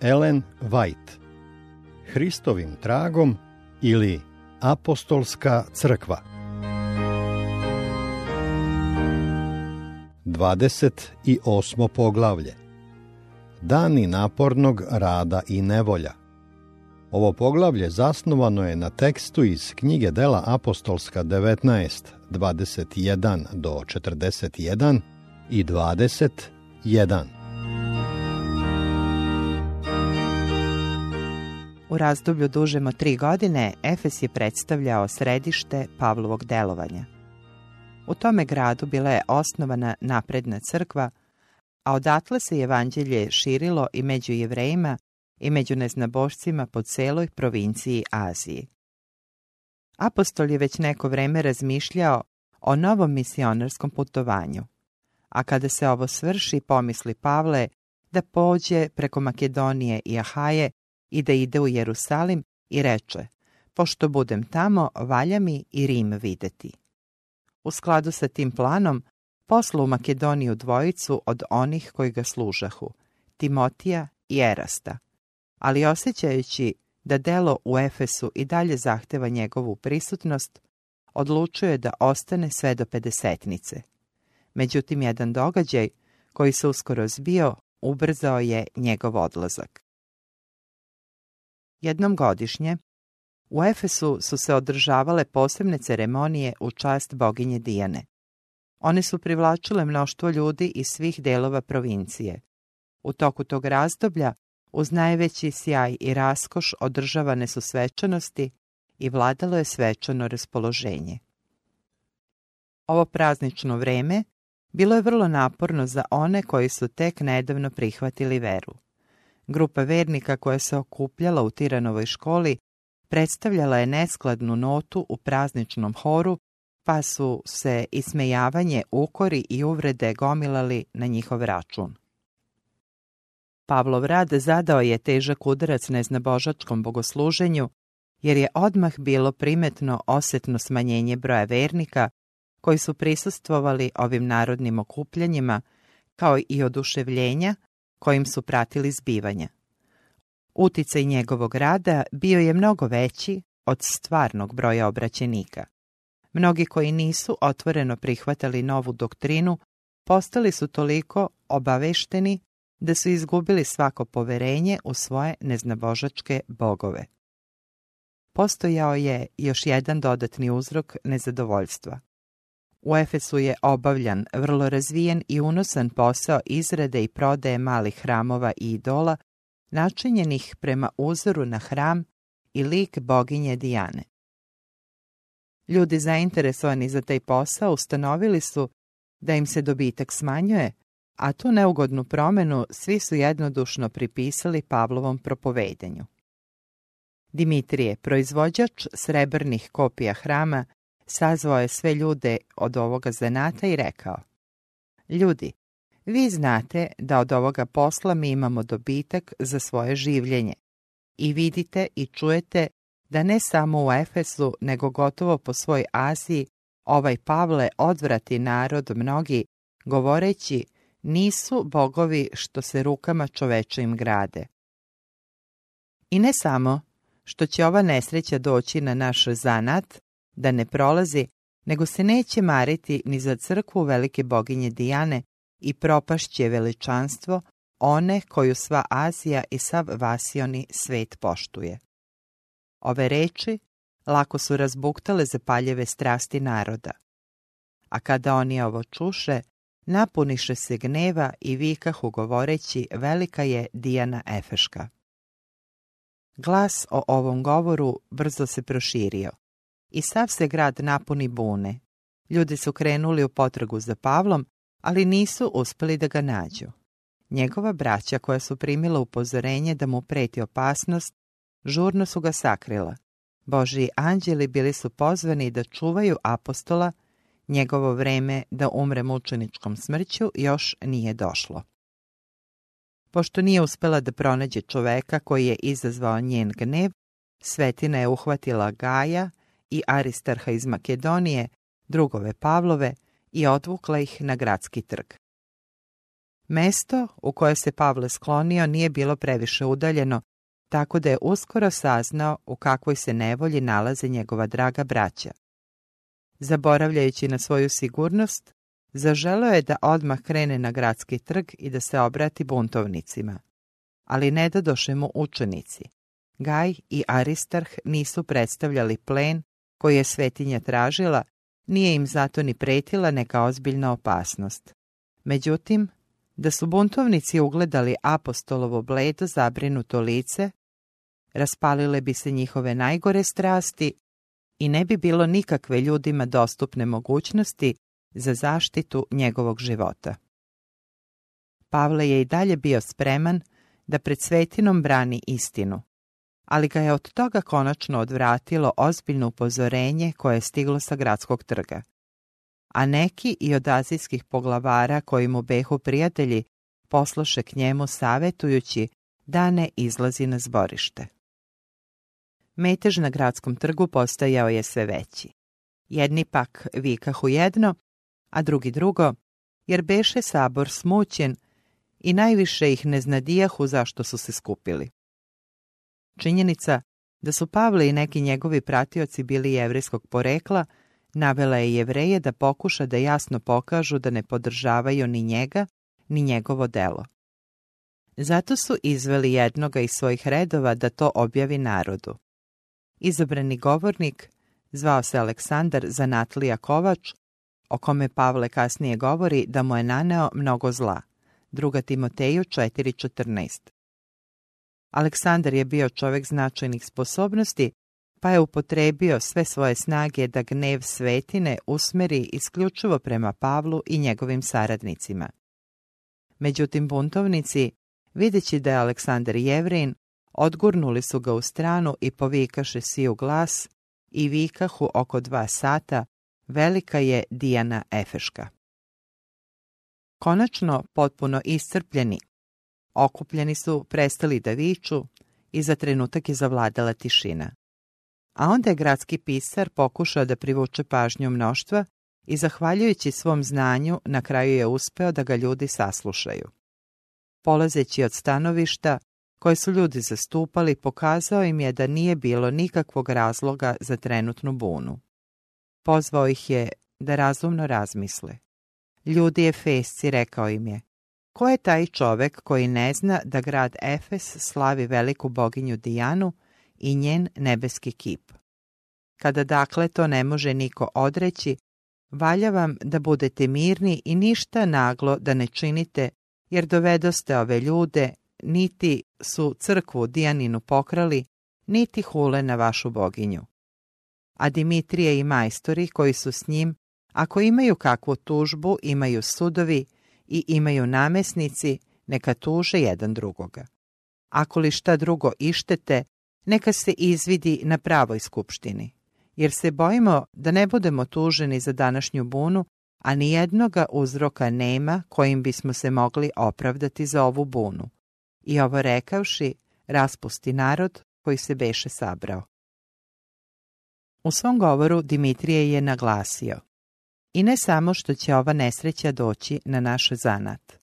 Ellen White Hristovim tragom ili Apostolska crkva 28. poglavlje Dani napornog rada i nevolja Ovo poglavlje zasnovano je na tekstu iz knjige dela Apostolska 19, 21 do 41 i 21. Razdoblju dužem od tri godine Efes je predstavljao središte Pavlovog delovanja. U tome gradu bila je osnovana napredna crkva, a odatle se evanđelje širilo i među jevrejima i među neznabošcima po celoj provinciji Aziji. Apostol je već neko vreme razmišljao o novom misionarskom putovanju, a kada se ovo svrši pomisli Pavle da pođe preko Makedonije i Ahaje i da ide u Jerusalim i reče, pošto budem tamo, valja mi i Rim videti. U skladu sa tim planom, poslu u Makedoniju dvojicu od onih koji ga služahu, Timotija i Erasta, ali osjećajući da delo u Efesu i dalje zahteva njegovu prisutnost, odlučuje da ostane sve do pedesetnice. Međutim, jedan događaj koji se uskoro zbio ubrzao je njegov odlazak. Jednom godišnje, u Efesu su se održavale posebne ceremonije u čast boginje Dijane. One su privlačile mnoštvo ljudi iz svih delova provincije. U toku tog razdoblja, uz najveći sjaj i raskoš održavane su svečanosti i vladalo je svečano raspoloženje. Ovo praznično vreme bilo je vrlo naporno za one koji su tek nedavno prihvatili veru. Grupa vernika koja se okupljala u Tiranovoj školi predstavljala je neskladnu notu u prazničnom horu, pa su se ismejavanje, ukori i uvrede gomilali na njihov račun. Pavlov rad zadao je težak udarac neznabožačkom bogosluženju, jer je odmah bilo primetno osetno smanjenje broja vernika koji su prisustvovali ovim narodnim okupljanjima, kao i oduševljenja kojim su pratili zbivanja. Uticaj njegovog rada bio je mnogo veći od stvarnog broja obraćenika. Mnogi koji nisu otvoreno prihvatali novu doktrinu postali su toliko obavešteni da su izgubili svako poverenje u svoje neznabožačke bogove. Postojao je još jedan dodatni uzrok nezadovoljstva. U Efesu je obavljan vrlo razvijen i unosan posao izrade i prodaje malih hramova i idola, načinjenih prema uzoru na hram i lik boginje Dijane. Ljudi zainteresovani za taj posao ustanovili su da im se dobitak smanjuje, a tu neugodnu promenu svi su jednodušno pripisali Pavlovom propovedanju. Dimitrije, proizvođač srebrnih kopija hrama, sazvao je sve ljude od ovoga zanata i rekao Ljudi, vi znate da od ovoga posla mi imamo dobitak za svoje življenje i vidite i čujete da ne samo u Efesu, nego gotovo po svoj Aziji, ovaj Pavle odvrati narod mnogi, govoreći nisu bogovi što se rukama čovečim grade. I ne samo što će ova nesreća doći na naš zanat, da ne prolazi, nego se neće mariti ni za crkvu velike boginje Dijane i propašće veličanstvo one koju sva Azija i sav vasioni svet poštuje. Ove reči lako su razbuktale zapaljeve strasti naroda. A kada oni ovo čuše, napuniše se gneva i vikahu govoreći velika je Dijana Efeška. Glas o ovom govoru brzo se proširio i sav se grad napuni bune. Ljudi su krenuli u potragu za Pavlom, ali nisu uspjeli da ga nađu. Njegova braća koja su primila upozorenje da mu preti opasnost, žurno su ga sakrila. Božji anđeli bili su pozvani da čuvaju apostola, njegovo vreme da umre mučeničkom smrću još nije došlo. Pošto nije uspjela da pronađe čoveka koji je izazvao njen gnev, Svetina je uhvatila Gaja i Aristarha iz Makedonije, drugove Pavlove, i odvukla ih na gradski trg. Mesto u koje se Pavle sklonio nije bilo previše udaljeno, tako da je uskoro saznao u kakvoj se nevolji nalaze njegova draga braća. Zaboravljajući na svoju sigurnost, zaželio je da odmah krene na gradski trg i da se obrati buntovnicima. Ali ne doše mu učenici. Gaj i Aristarh nisu predstavljali plen koji je svetinja tražila, nije im zato ni pretila neka ozbiljna opasnost. Međutim, da su buntovnici ugledali apostolovo bledo zabrinuto lice, raspalile bi se njihove najgore strasti i ne bi bilo nikakve ljudima dostupne mogućnosti za zaštitu njegovog života. Pavle je i dalje bio spreman da pred svetinom brani istinu, ali ga je od toga konačno odvratilo ozbiljno upozorenje koje je stiglo sa gradskog trga. A neki i od azijskih poglavara koji mu behu prijatelji posloše k njemu savetujući da ne izlazi na zborište. Metež na gradskom trgu postajao je sve veći. Jedni pak vikahu jedno, a drugi drugo, jer beše sabor smućen i najviše ih ne znadijahu zašto su se skupili. Činjenica da su Pavle i neki njegovi pratioci bili jevrijskog porekla, navela je jevreje da pokuša da jasno pokažu da ne podržavaju ni njega, ni njegovo delo. Zato su izveli jednoga iz svojih redova da to objavi narodu. Izabrani govornik, zvao se Aleksandar Zanatlija Kovač, o kome Pavle kasnije govori da mu je naneo mnogo zla. Druga Timoteju 4.14 Aleksandar je bio čovjek značajnih sposobnosti, pa je upotrebio sve svoje snage da gnev svetine usmeri isključivo prema Pavlu i njegovim saradnicima. Međutim, buntovnici, videći da je Aleksandar jevrin, odgurnuli su ga u stranu i povikaše si u glas i vikahu oko dva sata, velika je Dijana Efeška. Konačno, potpuno iscrpljeni, okupljeni su prestali da viču i za trenutak je zavladala tišina. A onda je gradski pisar pokušao da privuče pažnju mnoštva i zahvaljujući svom znanju na kraju je uspeo da ga ljudi saslušaju. Polazeći od stanovišta koje su ljudi zastupali, pokazao im je da nije bilo nikakvog razloga za trenutnu bunu. Pozvao ih je da razumno razmisle. Ljudi Efesci rekao im je, ko je taj čovek koji ne zna da grad Efes slavi veliku boginju Dijanu i njen nebeski kip? Kada dakle to ne može niko odreći, valja vam da budete mirni i ništa naglo da ne činite, jer dovedoste ove ljude, niti su crkvu Dijaninu pokrali, niti hule na vašu boginju. A Dimitrije i majstori koji su s njim, ako imaju kakvu tužbu, imaju sudovi i imaju namesnici, neka tuže jedan drugoga. Ako li šta drugo ištete, neka se izvidi na pravoj skupštini, jer se bojimo da ne budemo tuženi za današnju bunu, a ni jednoga uzroka nema kojim bismo se mogli opravdati za ovu bunu. I ovo rekavši, raspusti narod koji se beše sabrao. U svom govoru Dimitrije je naglasio i ne samo što će ova nesreća doći na naš zanat.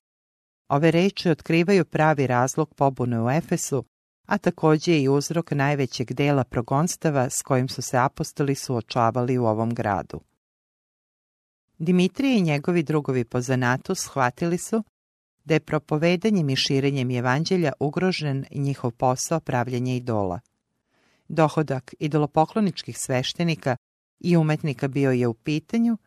Ove reči otkrivaju pravi razlog pobune u Efesu, a također i uzrok najvećeg dela progonstava s kojim su se apostoli suočavali u ovom gradu. Dimitrije i njegovi drugovi po zanatu shvatili su da je propovedanjem i širenjem evanđelja ugrožen njihov posao pravljenja idola. Dohodak idolopokloničkih sveštenika i umetnika bio je u pitanju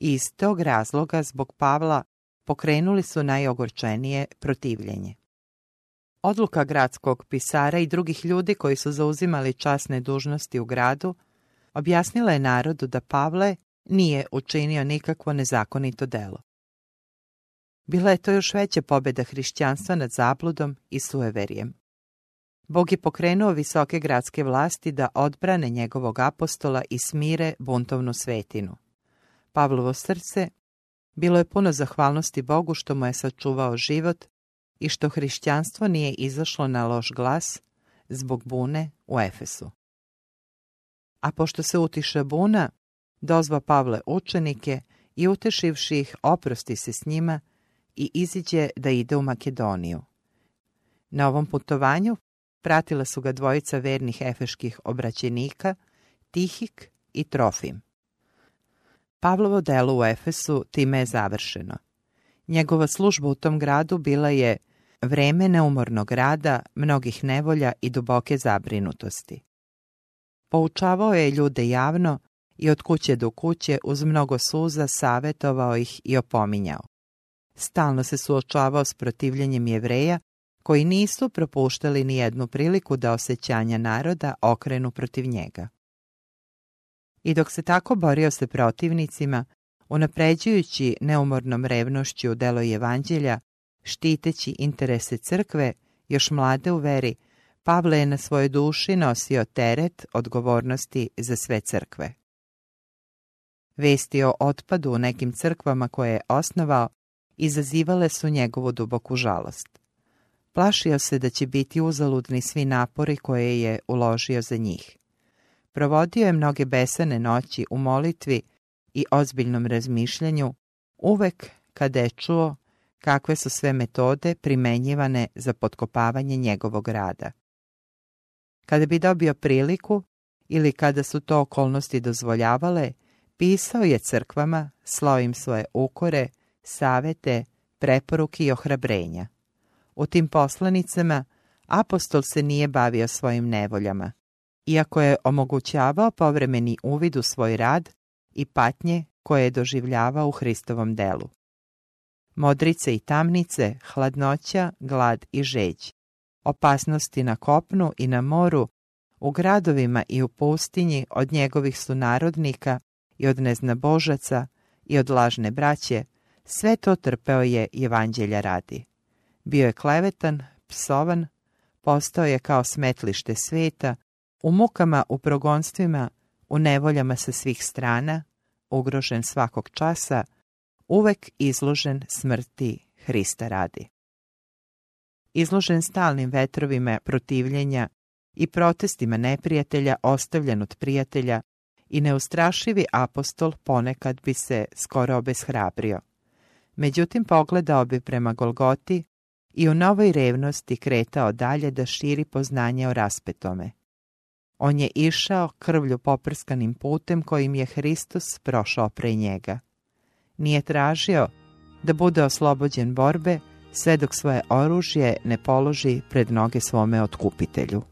i iz tog razloga zbog Pavla pokrenuli su najogorčenije protivljenje. Odluka gradskog pisara i drugih ljudi koji su zauzimali časne dužnosti u gradu objasnila je narodu da Pavle nije učinio nikakvo nezakonito delo. Bila je to još veća pobjeda hrišćanstva nad zabludom i sueverijem. Bog je pokrenuo visoke gradske vlasti da odbrane njegovog apostola i smire buntovnu svetinu. Pavlovo srce bilo je puno zahvalnosti Bogu što mu je sačuvao život i što hrišćanstvo nije izašlo na loš glas zbog bune u Efesu. A pošto se utiše buna, dozva Pavle učenike i utešivši ih oprosti se s njima i iziđe da ide u Makedoniju. Na ovom putovanju pratila su ga dvojica vernih efeških obraćenika, Tihik i Trofim. Pavlovo delo u Efesu time je završeno. Njegova služba u tom gradu bila je vreme neumornog rada, mnogih nevolja i duboke zabrinutosti. Poučavao je ljude javno i od kuće do kuće uz mnogo suza savjetovao ih i opominjao. Stalno se suočavao s protivljenjem jevreja koji nisu propuštali ni jednu priliku da osjećanja naroda okrenu protiv njega. I dok se tako borio se protivnicima, unapređujući neumornom revnošću delo evanđelja, štiteći interese crkve, još mlade u veri, Pavle je na svojoj duši nosio teret odgovornosti za sve crkve. Vesti o otpadu u nekim crkvama koje je osnovao izazivale su njegovu duboku žalost. Plašio se da će biti uzaludni svi napori koje je uložio za njih. Provodio je mnoge besane noći u molitvi i ozbiljnom razmišljanju, uvek kada je čuo kakve su sve metode primenjivane za potkopavanje njegovog rada. Kada bi dobio priliku ili kada su to okolnosti dozvoljavale, pisao je crkvama, slao im svoje ukore, savete, preporuke i ohrabrenja. U tim poslanicama apostol se nije bavio svojim nevoljama, iako je omogućavao povremeni uvid u svoj rad i patnje koje je doživljavao u Hristovom delu. Modrice i tamnice, hladnoća, glad i žeđ, opasnosti na kopnu i na moru, u gradovima i u pustinji od njegovih sunarodnika i od neznabožaca i od lažne braće, sve to trpeo je evanđelja radi. Bio je klevetan, psovan, postao je kao smetlište sveta, u mukama, u progonstvima, u nevoljama sa svih strana, ugrožen svakog časa, uvek izložen smrti Hrista radi. Izložen stalnim vetrovima protivljenja i protestima neprijatelja ostavljen od prijatelja i neustrašivi apostol ponekad bi se skoro obeshrabrio. Međutim, pogledao bi prema Golgoti i u novoj revnosti kretao dalje da širi poznanje o raspetome. On je išao krvlju poprskanim putem kojim je Hristos prošao pre njega. Nije tražio da bude oslobođen borbe sve dok svoje oružje ne položi pred noge svome otkupitelju.